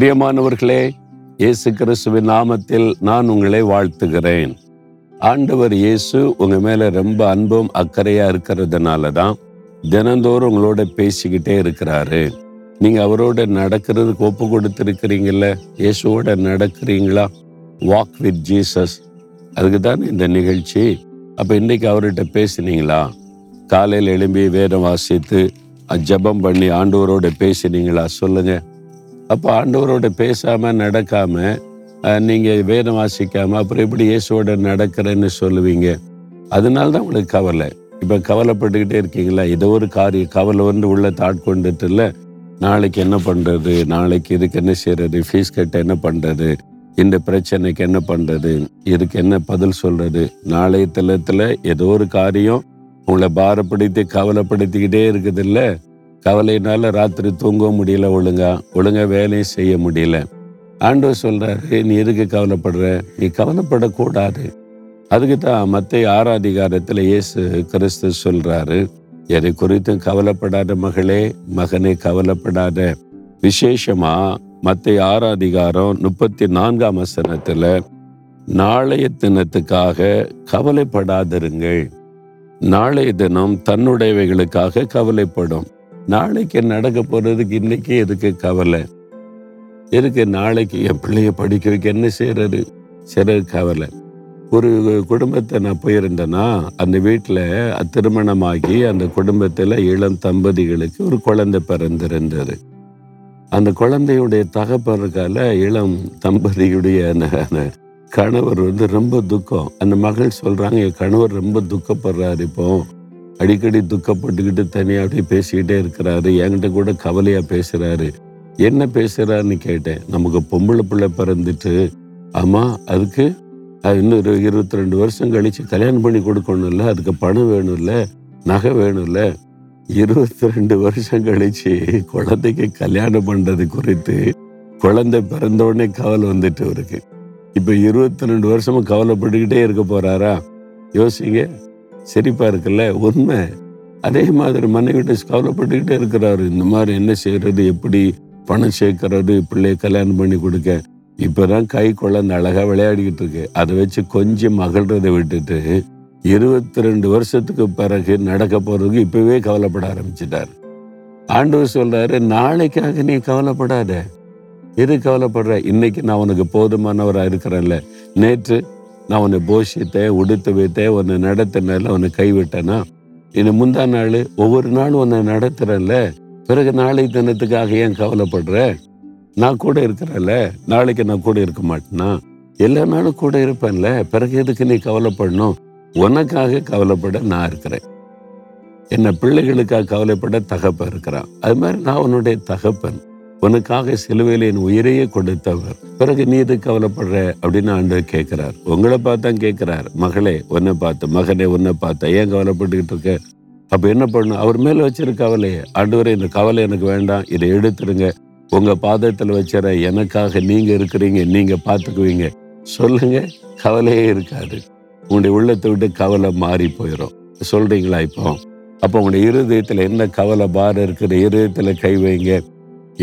பிரியமானவர்களே இயேசு கிறிஸ்துவின் நாமத்தில் நான் உங்களை வாழ்த்துகிறேன். ஆண்டவர் இயேசு உங்க மேல ரொம்ப அன்பும் அக்கறையா இருக்கிறதுனால தான் தினந்தோறும் உங்களோட பேசிக்கிட்டே இருக்கிறாரு. நீங்க அவரோட நடக்கிறதுக்கு ஒப்பு கொடுத்துருக்கிறீங்கல்ல? இயேசுவோட நடக்கிறீங்களா? வாக் வித் ஜீசஸ் அதுக்கு தான் இந்த நிகழ்ச்சி. அப்போ இன்றைக்கு அவர்கிட்ட பேசுனீங்களா? காலையில் எழும்பி வேதம் வாசித்து ஜெபம் பண்ணி ஆண்டவரோட பேசினீங்களா? சொல்லுங்கள் அப்போ ஆண்டவரோட பேசாமல் நடக்காமல் நீங்கள் வேதம் வாசிக்காமல் அப்புறம் எப்படி இயேசுவோட நடக்கிறேன்னு சொல்லுவீங்க. அதனால தான் உங்களுக்கு கவலை. இப்போ கவலைப்பட்டுக்கிட்டே இருக்கீங்களா? ஏதோ ஒரு காரியம் கவலை வந்து உள்ள தாட்கொண்டுட்டு இல்லை. நாளைக்கு என்ன பண்ணுறது நாளைக்கு இதுக்கு என்ன செய்கிறது ஃபீஸ் கட்ட என்ன பண்ணுறது இந்த பிரச்சனைக்கு என்ன பண்ணுறது இதுக்கு என்ன பதில் சொல்கிறது நாளைய தளத்தில் ஏதோ ஒரு காரியம் உங்களை பாரப்படுத்தி கவலைப்படுத்திக்கிட்டே இருக்குது இல்லை கவலையினால ராத்திரி தூங்கவும் முடியல ஒழுங்கா. ஒழுங்கா வேலையும் செய்ய முடியல. ஆண்டவர் சொல்றாரு நீ எதுக்கு கவலைப்படுற? நீ கவலைப்படக்கூடாது. அதுக்கு தான் மத்திய ஆறாதிகாரத்தில் இயேசு கிறிஸ்து சொல்றாரு எதை குறித்தும் கவலைப்படாத மகளே மகனே கவலைப்படாத. விசேஷமா மத்திய ஆறாதிகாரம் முப்பத்தி நான்காம் வசனத்துல நாளைய தினத்துக்காக கவலைப்படாதிருங்கள். நாளைய தினம் தன்னுடையவைகளுக்காக கவலைப்படும். நாளைக்கு நடக்க போறதுக்கு இன்னைக்கு எதுக்கு கவலை? எதுக்கு நாளைக்கு என் பிள்ளைய படிக்க வைக்க என்ன செய்யறது? சிலர் கவலை. ஒரு குடும்பத்தை நான் போயிருந்தேன்னா அந்த வீட்டில் திருமணமாகி அந்த குடும்பத்தில் இளம் தம்பதிகளுக்கு ஒரு குழந்தை பிறந்திருந்தது. அந்த குழந்தையுடைய தகப்பறக்கால இளம் தம்பதியுடைய அந்த- கணவர் வந்து ரொம்ப துக்கம். அந்த மகள் சொல்றாங்க என் கணவர் ரொம்ப துக்கப்படுறாரு இப்போ. அடிக்கடி துக்கப்பட்டுக்கிட்டு தனியாக அப்படியே பேசிக்கிட்டே இருக்கிறாரு. என்கிட்ட கூட கவலையாக பேசுகிறாரு என்ன பேசுகிறாருன்னு கேட்டேன். நமக்கு பொம்பளை பிள்ளை பிறந்துட்டு ஆமாம் அதுக்கு இன்னொரு இன்னும் இருபத்தி ரெண்டு வருஷம் கழித்து கல்யாணம் பண்ணி கொடுக்கணும்ல. அதுக்கு பணம் வேணும்ல நகை வேணும்ல. இருபத்தி ரெண்டு வருஷம் கழித்து குழந்தைக்கு கல்யாணம் பண்ணுறது குறித்து குழந்தை பிறந்தோடனே கவலை வந்துட்டு இருக்கு. இப்போ இருபத்தி ரெண்டு வருஷமும் கவலைப்பட்டுக்கிட்டே இருக்க போகிறாரா யோசிங்க. சிரிப்பாக இருக்குல்ல? உண்மை. அதே மாதிரி மனைவிட்ட கவலைப்பட்டுக்கிட்டே இருக்கிறாரு. இந்த மாதிரி என்ன செய்யறது எப்படி பணம் சேர்க்கறது பிள்ளைய கல்யாணம் பண்ணி கொடுக்க. இப்பதான் கை குழந்தை அழகா விளையாடிக்கிட்டு இருக்கு. அதை வச்சு கொஞ்சம் மகிழ்றதை விட்டுட்டு இருபத்தி ரெண்டு வருஷத்துக்கு பிறகு நடக்க போறதுக்கு இப்பவே கவலைப்பட ஆரம்பிச்சிட்டாரு. ஆண்டவர் சொல்றாரு நாளைக்காக நீ கவலைப்படாத. எது கவலைப்படுற? இன்னைக்கு நான் உனக்கு போதுமானவரா இருக்கிறேன்ல. நேற்று நான் உன்னை போஷித்தேன் உடுத்து வைத்தேன் உன்னை நடத்தினால உன்னை கைவிட்டேனா இனி முந்தா நாள் ஒவ்வொரு நாளும் உன்னை நடத்துறேன்ல பிறகு நாளை தினத்துக்காக ஏன் கவலைப்படுற? நான் கூட இருக்கிறேன்ல நாளைக்கு நான் கூட இருக்க மாட்டேனா எல்லா நாளும் கூட இருப்பேன்ல பிறகு எதுக்கு நீ கவலைப்படணும்? உனக்காக கவலைப்பட நான் இருக்கிறேன். என்ன பிள்ளைகளுக்காக கவலைப்பட தகப்பன் இருக்கிறான். அது மாதிரி நான் உன்னுடைய தகப்பன். உனக்காக சிலுவையில் என் உயிரையே கொடுத்தவர். பிறகு நீ எது கவலைப்படுற? அப்படின்னு ஆண்டவர் கேட்கிறார். உங்களை பார்த்தா கேட்கிறார். மகளே உன்னை பார்த்து மகனே உன்னை பார்த்த ஏன் கவலைப்பட்டுக்கிட்டு இருக்க? அப்ப என்ன பண்ணும் அவர் மேல வச்சிருக்க கவலையே. ஆண்டவரே இந்த கவலை எனக்கு வேண்டாம். இதை எடுத்துருங்க உங்க பாதத்துல வச்சிட எனக்காக நீங்க இருக்கிறீங்க. நீங்க பார்த்துக்குவீங்க. சொல்லுங்க. கவலையே இருக்காது. உங்களுடைய உள்ளத்தை விட்டு கவலை மாறி போயிடும் சொல்றீங்களா இப்போ? அப்போ உங்களுடைய இருதயத்தில் என்ன கவலை பாரம் இருக்கிற இருதயத்தில் கை வைங்க.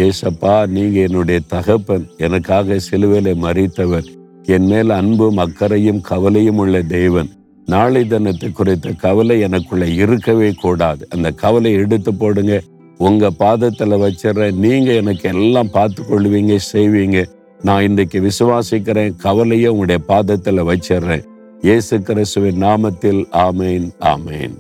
ஏசப்பா நீங்க என்னுடைய தகப்பன். எனக்காக சிலுவையில மறித்தவர் என் மேல் அன்பும் அக்கறையும் கவலையும் உள்ள தேவன். நாளை தினத்தை குறித்த கவலை எனக்குள்ள இருக்கவே கூடாது. அந்த கவலை எடுத்து போடுங்க. உங்க பாதத்துல வச்சிடுற நீங்க எனக்கு எல்லாம் பார்த்து கொள்வீங்க செய்வீங்க. நான் இன்றைக்கு விசுவாசிக்கிறேன் கவலையை உங்களுடைய பாதத்துல வச்சிடுறேன். இயேசு கிறிஸ்துவின் நாமத்தில் ஆமேன் ஆமேன்.